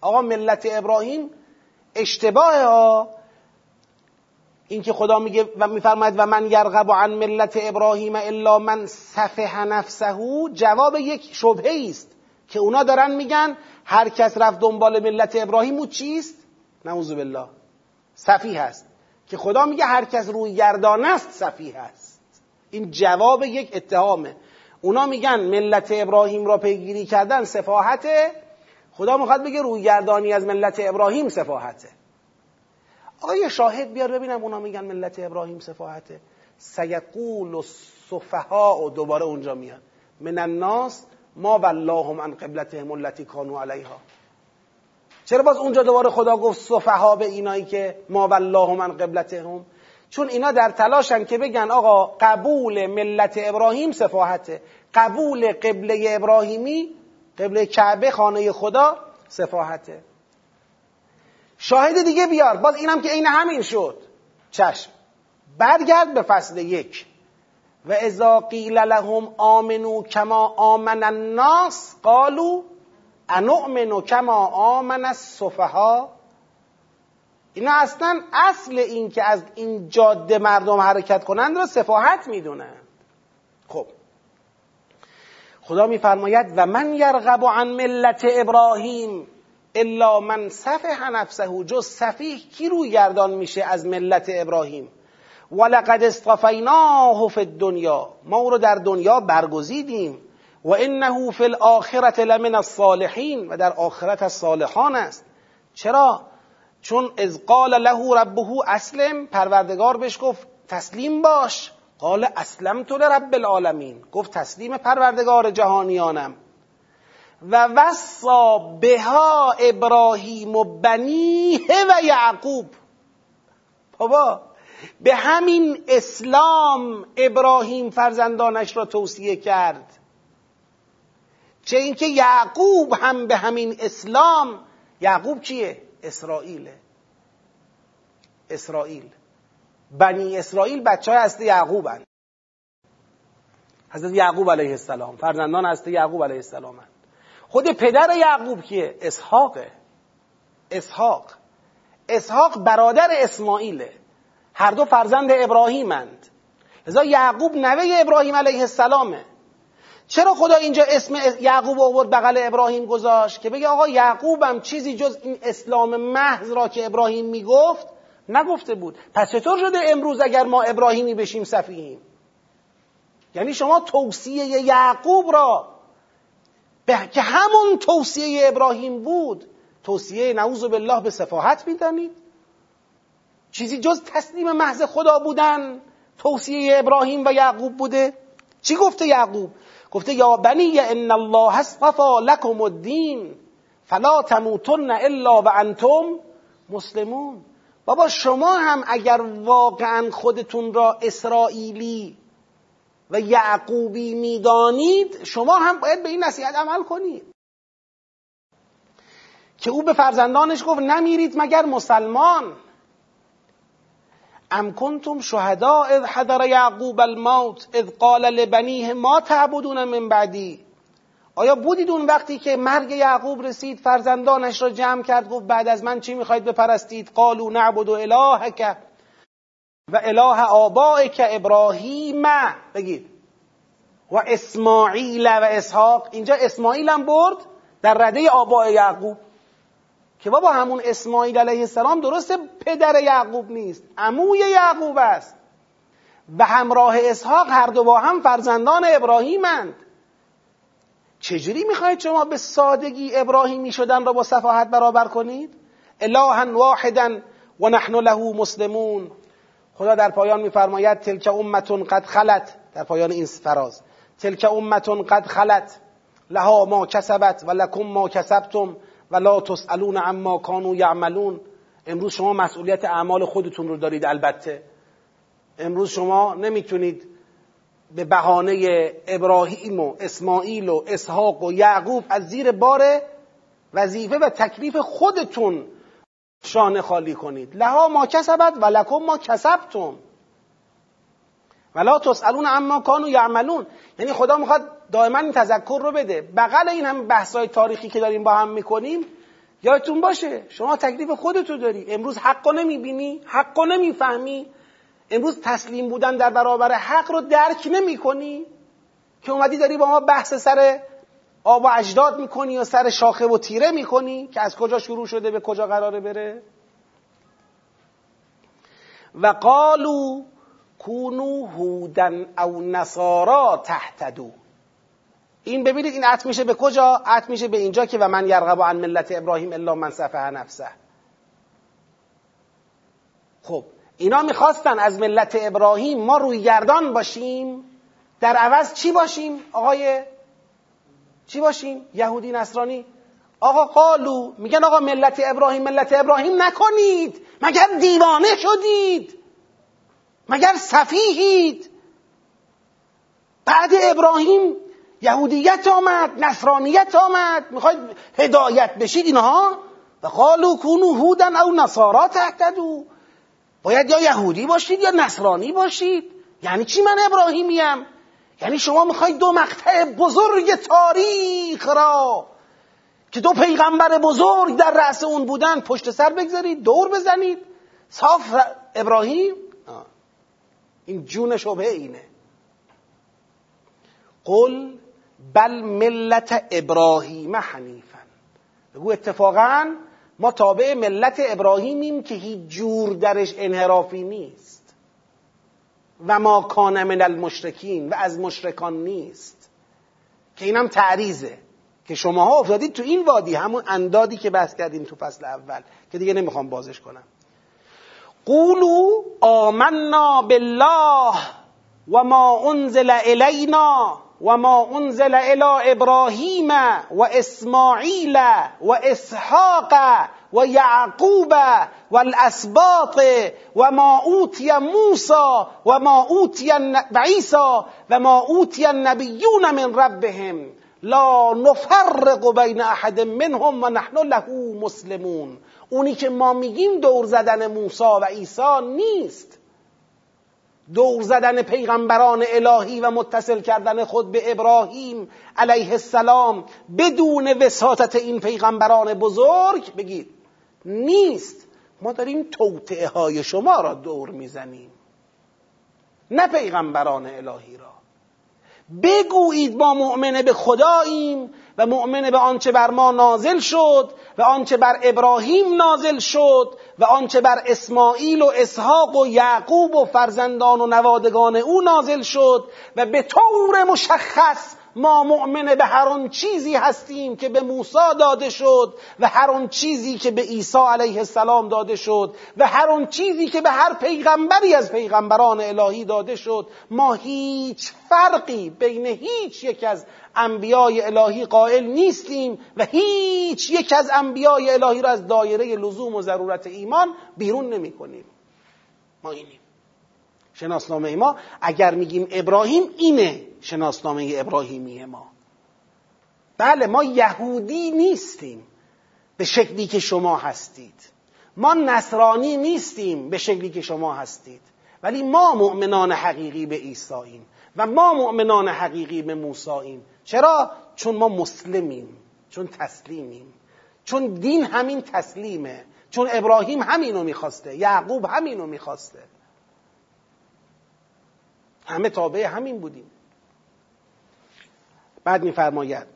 [SPEAKER 1] آقا ملت ابراهیم اشتباه ها این که خدا میگه و میفرماید و من یرغب عن ملت ابراهیم الا من صفح نفسه جواب یک شبهه است که اونا دارن میگن هر کس رفت دنبال ملت ابراهیم او چیست؟ نعوذ بالله. صفیح هست که خدا میگه هر کس روی گردان است صفیح است. این جواب یک اتهامه. اونا میگن ملت ابراهیم را پیگیری کردن سفاحته خدا می‌خواد بگه روی گردانی از ملت ابراهیم سفاحته آقا شاهد بیار ببینم اونا میگن ملت ابراهیم سفاحته سیقول و صفحا و دوباره اونجا میاد. من الناس ما واللهم عن قبلتهم التي كانوا علیها. چرا باز اونجا دوباره خدا گفت صفحا به اینایی که ما واللهم عن قبلتهم؟ چون اینا در تلاشن که بگن آقا قبول ملت ابراهیم سفاحته قبول قبله ابراهیمی قبله کعبه خانه خدا سفاحته شاهد دیگه بیار. باز اینم که عین همین شد. چشم. برگرد به فصل یک. و اذا قیل لهم آمنو کما آمن الناس قالو انؤمنو کما آمن السفها اینا اصلا اصل این که از این جاده مردم حرکت کنند را سفاحت می‌دونند. خب. خدا میفرماید و من یرغب عن ملت ابراهیم الا من صفح نفسه. جز صفیح کی روی گردان میشه از ملت ابراهیم؟ ولقد اصطفیناه فی الدنیا. ما او رو در دنیا برگزیدیم. و انه فی الاخرت لمن الصالحین. و در آخرت از صالحان است. چرا؟ چون از قال له ربه اسلم پروردگار بهش گفت تسلیم باش. قال اسلمت لرب العالمین. گفت تسلیم پروردگار جهانیانم. و وصا بها ابراهیم و بنیه و یعقوب. بابا به همین اسلام ابراهیم فرزندانش را توصیه کرد. چه اینکه یعقوب هم به همین اسلام یعقوب کیه؟ اسرائیله. اسرائیل. بنی اسرائیل بچه های هسته هست. حضرت یعقوب علیه السلام فرزندان هسته یعقوب علیه السلام هست. خود پدر یعقوب کیه؟ اسحاقه. اسحاق. اسحاق برادر اسماعیله. هر دو فرزند ابراهیمند. لذا یعقوب نوه ابراهیم علیه السلامه. چرا خدا اینجا اسم یعقوب آورد بغل ابراهیم گذاشت؟ که بگه آقا یعقوبم چیزی جز این اسلام محض را که ابراهیم می‌گفت نگفته بود. پس چطور شده امروز اگر ما ابراهیمی بشیم صفیهیم یعنی شما توصیه یعقوب را به که همون توصیه ابراهیم بود توصیه نعوذ بالله به صفاحت می‌دانید. چیزی جز تسلیم محض خدا بودن توصیه ابراهیم و یعقوب بوده؟ چی گفته یعقوب؟ گفته یا بنی ان الله اصطفى لكم الدین فلا تموتن الا و انتم مسلمون. بابا شما هم اگر واقعا خودتون را اسرائیلی و یعقوبی می‌دانید شما هم باید به این نصیحت عمل کنید. که او به فرزندانش گفت نمیرید مگر مسلمان؟ ام کنتم شهدا اذ حضر یعقوب الموت اذ قال لبنیه ما تعبدون من بعدی؟ آیا بودید اون وقتی که مرگ یعقوب رسید فرزندانش را جمع کرد گفت بعد از من چی می‌خواید بپرستید؟ قالو نعبد الهک و اله آبائک ابراهیم. بگید. و اسماعیل و اسحاق. اینجا اسماعیل هم برد در رده آبای یعقوب. که بابا همون اسماعیل علیه السلام درسته پدر یعقوب نیست عموی یعقوب است. و همراه اسحاق هر دو با هم فرزندان ابراهیمند. چجوری می‌خواهید شما به سادگی ابراهیمی شدن را با صفاحت برابر کنید؟ الها واحدا و نحن له مسلمون. خدا در پایان میفرماید تلک امتون قد خلت. در پایان این فراز تلک امتون قد خلت. لها ما کسبت و لکم ما کسبتم. و لا تسالون عما کانوا یعملون امروز شما مسئولیت اعمال خودتون رو دارید البته. امروز شما نمی‌تونید به بهانه ابراهیم و اسماعیل و اسحاق و یعقوب از زیر بار وظیفه و تکلیف خودتون شانه خالی کنید. لها ما کسبت و لکم ما کسبتم. ولا تسالون عما کانوا یعملون یعنی خدا می‌خواد دائما این تذکر رو بده. بغل این هم بحثای تاریخی که داریم با هم می‌کنیم یادتون باشه شما تکلیف خودتو داری. امروز حقو نمی‌بینی حقو نمی‌فهمی. امروز تسلیم بودن در برابر حق رو درک نمی کنی که اومدی داری با ما بحث سر آب و اجداد می‌کنی یا سر شاخه و تیره می‌کنی که از کجا شروع شده به کجا قراره بره. و قالو کونو هودن او نصارا تحتدو این ببینید این عطف میشه به کجا؟ عطف میشه به اینجا که و من یرغب عن ملت ابراهیم الا من صفحه نفسه. خب اینا می‌خواستن از ملت ابراهیم ما روی گردان باشیم. در عوض چی باشیم؟ آقای چی باشیم؟ یهودی نصرانی. آقا قالو میگن آقا ملت ابراهیم ملت ابراهیم نکنید. مگر دیوانه شدید؟ مگر سفیهید بعد ابراهیم یهودیت آمد نصرانیت آمد می‌خواید هدایت بشید اینها؟ و قالو کونو هودن او نصارا تهتدو باید یا یهودی باشید یا نصرانی باشید. یعنی چی من ابراهیمیم؟ یعنی شما می‌خواید دو مقطع بزرگ تاریخ را که دو پیغمبر بزرگ در رأس اون بودن پشت سر بگذارید دور بزنید. صاف ابراهیم؟ این جون شبه اینه. قل بل ملت ابراهیم حنیفا. بگو اتفاقا ما تابع ملت ابراهیمیم که هیچ جور درش انحرافی نیست. و ما کان من المشرکین و از مشرکان نیست. که اینم تعریزه که شماها افتادید تو این وادی همون اندادی که بحث کردیم تو فصل اول که دیگه نمی‌خوام بازش کنم. قولو آمنا بالله و ما انزل الینا. و ما انزل الى ابراهیم و اسماعیل و اسحاق و یعقوب و الاسباط و ما اوتی موسى و ما اوتی عیسی و ما اوتی النبیون من ربهم لا نفرق بین احد منهم و نحن له مسلمون اونی که ما میگیم دور زدن موسی و عیسی نیست دور زدن پیغمبران الهی و متصل کردن خود به ابراهیم علیه السلام بدون وساطت این پیغمبران بزرگ بگید. نیست. ما داریم توطعه های شما را دور می‌زنیم. نه پیغمبران الهی را. بگویید ما مؤمنه به خداییم و مؤمنه به آنچه بر ما نازل شد و آنچه بر ابراهیم نازل شد و آنچه بر اسماعیل و اسحاق و یعقوب و فرزندان و نوادگان او نازل شد و به طور مشخص ما مؤمن به هر آن چیزی هستیم که به موسی داده شد و هر آن چیزی که به عیسی علیه السلام داده شد و هر آن چیزی که به هر پیغمبری از پیغمبران الهی داده شد ما هیچ فرقی بین هیچ یک از انبیای الهی قائل نیستیم و هیچ یک از انبیای الهی را از دایره لزوم و ضرورت ایمان بیرون نمی کنیم ما اینیم. شناسنامه ما اگر میگیم ابراهیم اینه شناسنامه ابراهیمی ما. بله ما یهودی نیستیم. به شکلی که شما هستید. ما نصرانی نیستیم. به شکلی که شما هستید. ولی ما مؤمنان حقیقی به عیساییم و ما مؤمنان حقیقی به موساییم. چرا؟ چون ما مسلمیم چون تسلیمیم چون دین همین تسلیمه چون ابراهیم همینو می‌خواسته یعقوب همینو می‌خواسته. همه تابع همین بودیم. بعد میفرماید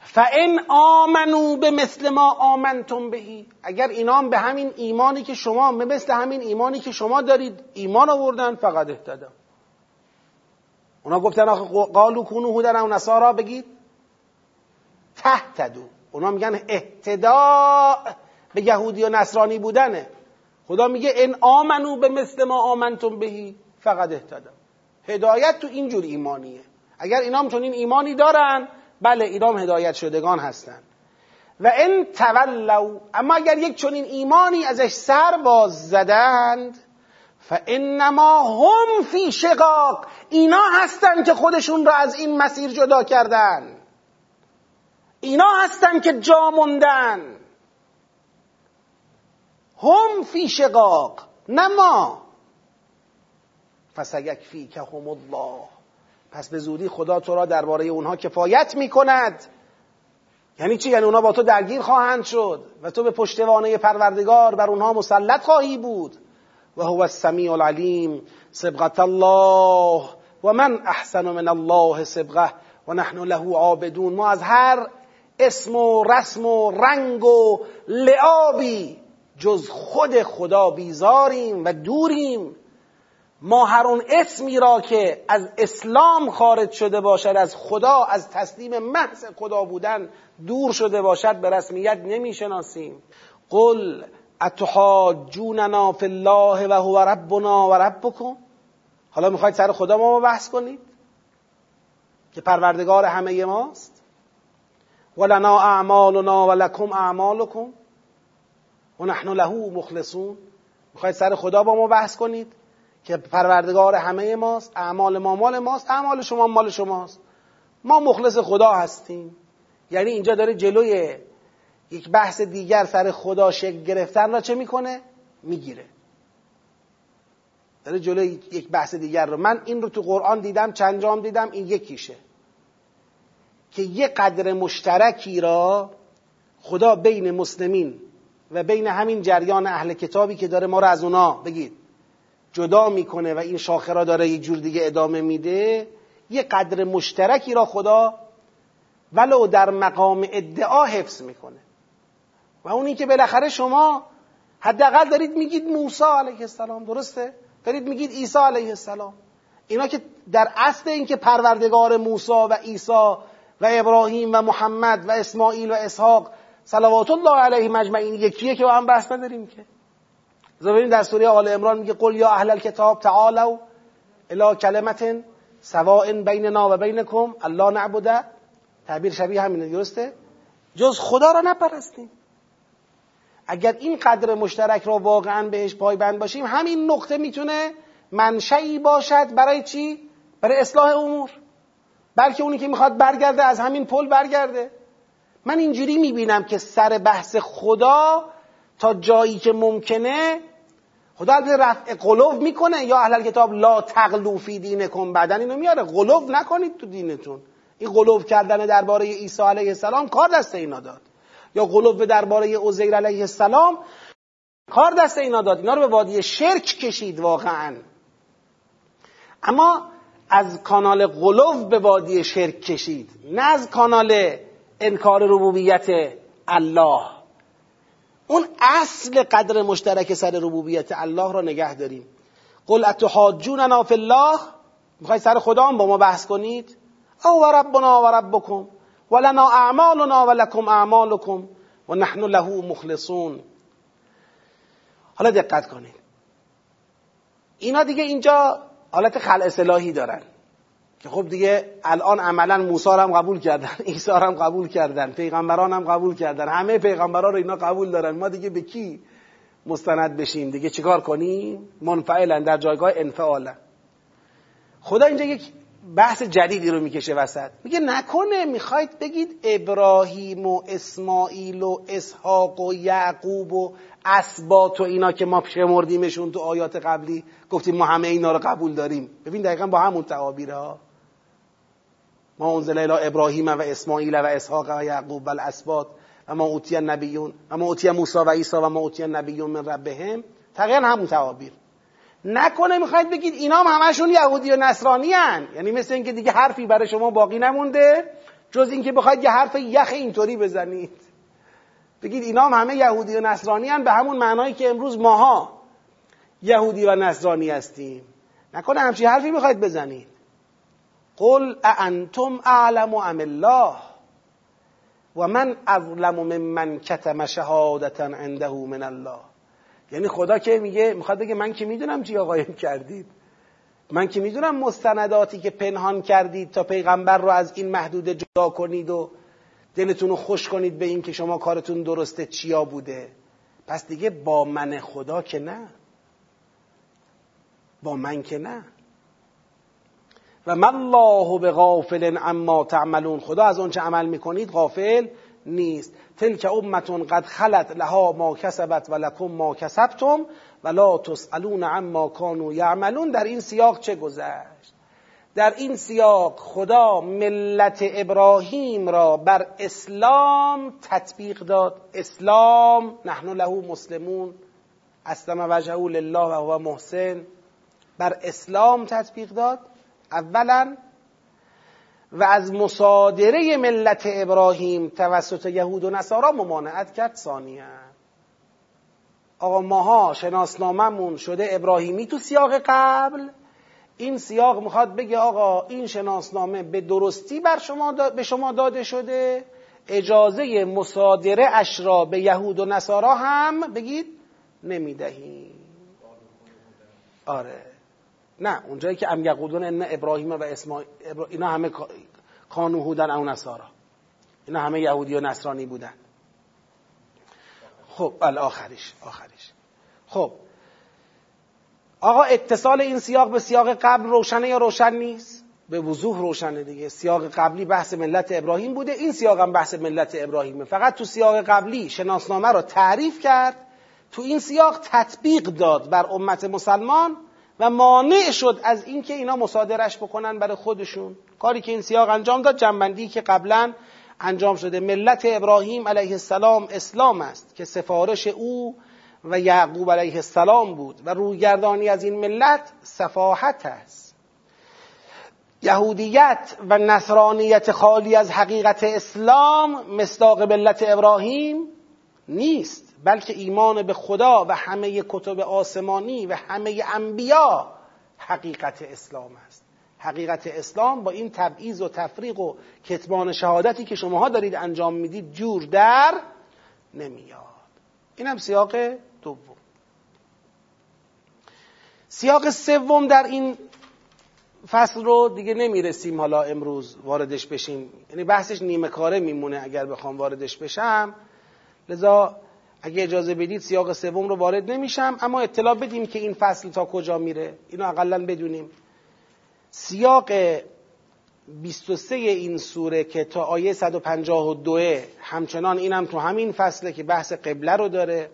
[SPEAKER 1] فان آمنو به مثل ما آمنتم بهی اگر اینام به همین ایمانی که شما به مثل همین ایمانی که شما دارید ایمان آوردن فقط اهتدم اونا گفتن آخه قالو کونو هودن و نصارا بگید. تهتدو. اونا میگن اهتداء به یهودی و نصرانی بودنه. خدا میگه ان آمنو به مثل ما آمنتم بهی فقط اهتدم هدایت تو اینجور ایمانیه. اگر اینام چون این ایمانی دارن بله اینام هدایت شدگان هستن. و ان تولوا اما اگر یک چنین ایمانی ازش سر باز زدند فانما هم فی شقاق. اینا هستن که خودشون را از این مسیر جدا کردن. اینا هستن که جا موندن. هم فی شقاق. نه ما. که هم الله. پس به زودی خدا تو را درباره اونها کفایت می‌کند. یعنی چی؟ یعنی اونها با تو درگیر خواهند شد و تو به پشتوانه پروردگار بر اونها مسلط خواهی بود. و هو السمیع العلیم سبغت الله و من احسن من الله سبغه و نحن له عابدون. ما از هر اسم و رسم و رنگ و لعابی جز خود خدا بیزاریم و دوریم. ما هر اون اسمی را که از اسلام خارج شده باشد از خدا از تسلیم محض خدا بودن دور شده باشد به رسمیت نمی‌شناسیم. قل اتحاجوننا فی الله و هو ربنا و ربکم؟ حالا می‌خواید سر خدا ما بحث کنید؟ که پروردگار همه ماست؟ ولنا اعمالنا و لکم اعمالکم؟ و نحن له مخلصون. می‌خواید سر خدا با ما بحث کنید؟ که پروردگار همه ماست اعمال ما مال ماست اعمال شما مال شماست. ما مخلص خدا هستیم. یعنی اینجا داره جلوی یک بحث دیگر سر خدا شکل گرفتن را چه می‌کنه؟ می‌گیره. داره جلوی یک بحث دیگر رو. من این رو تو قرآن دیدم چند جام دیدم این یکیشه. که یه قدر مشترکی را خدا بین مسلمین و بین همین جریان اهل کتابی که داره ما رو از اونا بگید جدا می‌کنه و این شاخه را داره یک جور دیگه ادامه میده یه قدر مشترکی را خدا ولو در مقام ادعا حفظ می‌کنه. و اونی که بالاخره شما حداقل دارید میگید موسی علیه السلام درسته؟ دارید میگید عیسی علیه السلام. اینا که در اصل اینکه پروردگار موسی و عیسی و ابراهیم و محمد و اسماعیل و اسحاق صلوات الله علیه مجمعین یکیه که با هم بحث نداریم که. ببینید در سوره آل عمران میگه قل یا اهل الكتاب تعالوا الى کلمت سواء بیننا و بینکم الله نعبد تعبیر شبیه همینه درسته؟ جز خدا را نپرستیم اگر این قدر مشترک را واقعا بهش پایبند باشیم همین نقطه می‌تونه منشعی باشد برای چی؟ برای اصلاح امور. بلکه اونی که می‌خواد برگرده از همین پل برگرده. من اینجوری می‌بینم که سر بحث خدا تا جایی که ممکنه خدا البته رفع قلوب می‌کنه. یا اهل کتاب لا تغلو فی دینکم بعدن اینو میاره. قلوب نکنید تو دینتون. این قلوب کردن درباره عیسی علیه السلام کار دست اینا داد. یا قلوب درباره عزیر علیه السلام. کار دست اینا داد. اینا رو به وادی شرک کشید واقعا. اما از کانال قلوب به وادی شرک کشید. نه از کانال انکار ربوبیت الله. اون اصل قدر مشترک سر ربوبیت الله را نگه داریم. قل اتحاجوننا فی الله؟ می‌خواید سر خدا با ما بحث کنید؟ او و ربنا و ربکم. ولنا اعمالنا ولکم اعمالکم و نحن له مخلصون. حالا دقت کنید. اینا دیگه اینجا حالت خلع اصلاحی دارن. که خب دیگه الان عملا موسی هم قبول کردن عیسی هم قبول کردن پیغمبران هم قبول کردن همه پیغمبران رو اینا قبول دارن. ما دیگه به کی مستند بشیم؟ دیگه چیکار کنیم؟ منفعلا در جایگاه انفعالا. خدا اینجا یک بحث جدیدی رو می‌کشه وسط. میگه نکنه می‌خواید بگید ابراهیم و اسماعیل و اسحاق و یعقوب و اسبات و اینا که ما شمردیمشون تو آیات قبلی گفتیم ما همه اینا رو قبول داریم. ببین دقیقا با همون تعابیره ها. ما انزل الى ابراهیم و اسماعیل و اسحاق و یعقوب و الاسبات و ما اوتی نبیون و ما اوتی موسی و عیسی و ما اوتی نبیون من ربهم. تقریبا همون تعابیر. نکنه می‌خواید بگید اینا هم همشون یهودی و نصرانی هن. یعنی مثل اینکه دیگه حرفی برای شما باقی نمونده جز اینکه بخواید یه حرف یخ اینطوری بزنید. بگید اینا هم همه یهودی و نصرانی هن به همون معنایی که امروز ماها یهودی و نصرانی هستیم. نکنه همچی حرفی می‌خواید بزنید. قل اانتم اعلم ام الله؟ و من اظلم ممن کتم شهادتا عنده من الله. یعنی خدا که میگه می‌خواد بگه من که می‌دونم چی قایم کردید. من که می‌دونم مستنداتی که پنهان کردید تا پیغمبر رو از این محدوده جدا کنید و دلتون رو خوش کنید به این که شما کارتون درسته چیا بوده. پس دیگه با من خدا که نه. با من که نه. و من الله به غافل اما تعملون. خدا از اون چه عمل می‌کنید؟ غافل نیست. تلک امتون قد خلت لها ما کسبت و لکم ما کسبتم و لا تسالون عما کانوا یعملون. در این سیاق چه گذشت؟ در این سیاق خدا ملت ابراهیم را بر اسلام تطبیق داد. اسلام نحن له مسلمون. اسلم وجهه لله و هو محسن. بر اسلام تطبیق داد. اولا و از مصادره ملت ابراهیم توسط یهود و نصارا ممانعت کرد ثانیا آقا ماها شناسناممون شده ابراهیمی تو سیاق قبل. این سیاق می‌خواد بگه آقا این شناسنامه به درستی بر شما به شما داده شده. اجازه مصادره اش را به یهود و نصارا هم بگید نمی‌دهیم. آره. نه اونجایی که ام یقودون ان ابراهیم و اسماعیل اینا همه کانو هودن او نصارا. اینا همه یهودی و نصرانی بودن. خب بله آخریش آخریش. خب آقا اتصال این سیاق به سیاق قبل روشنه یا روشن نیست؟ به وضوح روشنه دیگه. سیاق قبلی بحث ملت ابراهیم بوده. این سیاق هم بحث ملت ابراهیمه. فقط تو سیاق قبلی شناسنامه رو تعریف کرد. تو این سیاق تطبیق داد بر امت مسلمان. و مانع شد از اینکه اینا مصادرش بکنن برای خودشون. کاری که این سیاق انجام داد جنبندی که قبلا انجام شده. ملت ابراهیم علیه السلام اسلام است که سفارش او و یعقوب علیه السلام بود و رویگردانی از این ملت سفاحت است. یهودیت و نصرانیت خالی از حقیقت اسلام مصداق ملت ابراهیم نیست. بلکه ایمان به خدا و همه کتب آسمانی و همه انبیا حقیقت اسلام است. حقیقت اسلام با این تبعیض و تفریق و کتمان شهادتی که شماها دارید انجام می‌دید جور در نمیاد. این هم سیاق دوم. سیاق سوم در این فصل رو دیگه نمی‌رسیم حالا امروز واردش بشیم. یعنی بحثش نیمه کاره میمونه اگر بخوام واردش بشم. لذا اگه اجازه بدید سیاق سوم رو وارد نمیشم اما اطلاع بدیم که این فصل تا کجا میره. اینو اقلا بدونیم. سیاق 23 این سوره که تا آیه 152 همچنان اینم تو همین فصله که بحث قبله رو داره.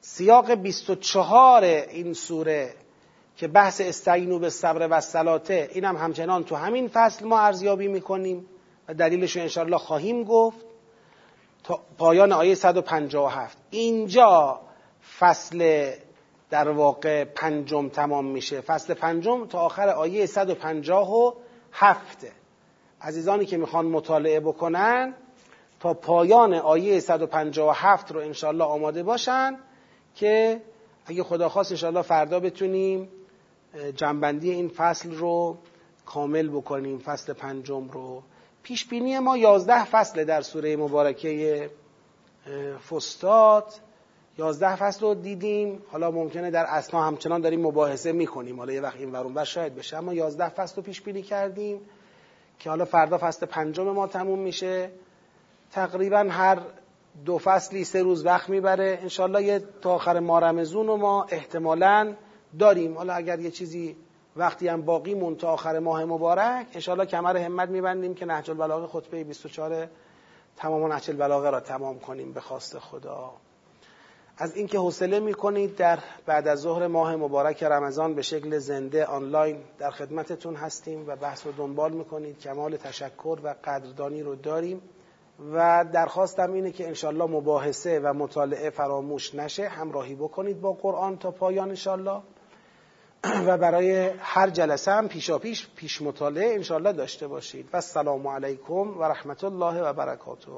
[SPEAKER 1] سیاق 24 این سوره که بحث استعینو به صبر و سلاته اینم همچنان تو همین فصل ما ارزیابی می‌کنیم و دلیلش رو انشاءالله خواهیم گفت. تا پایان آیه 157 اینجا فصل در واقع پنجم تمام میشه. فصل پنجم تا آخر آیه 157 عزیزانی که می‌خوان مطالعه بکنن تا پایان آیه 157 رو انشالله آماده باشن که اگه خدا خواست انشالله فردا بتونیم جنبندی این فصل رو کامل بکنیم فصل پنجم رو. پیش بینی ما یازده فصل در سوره مبارکه فستاد یازده فصل رو دیدیم. حالا ممکنه در اسنا همچنان داریم مباحثه می‌کنیم. حالا یه وقت این ورون بر شاید بشه. اما یازده فصل رو پیش بینی کردیم که حالا فردا فصل پنجم ما تموم میشه. تقریبا هر دو فصلی سه روز وقت می‌بره. انشالله یه تا آخر مارمزون رو ما احتمالا داریم. حالا اگر یه چیزی وقتی هم باقی مون تا آخر ماه مبارک انشالله کمر همت میبندیم که نهج البلاغه خطبه 24 تمام نهج البلاغه را تمام کنیم به خواست خدا. از اینکه حوصله می‌کنید در بعد از ظهر ماه مبارک رمضان به شکل زنده آنلاین در خدمتتون هستیم و بحث رو دنبال می‌کنید کمال تشکر و قدردانی رو داریم و درخواستم اینه که انشالله مباحثه و مطالعه فراموش نشه همراهی بکنید با قرآن تا پایان انشالله و برای هر جلسه هم پیشا پیش پیش مطالعه انشالله داشته باشید. و السلام علیکم و رحمت الله و برکاته.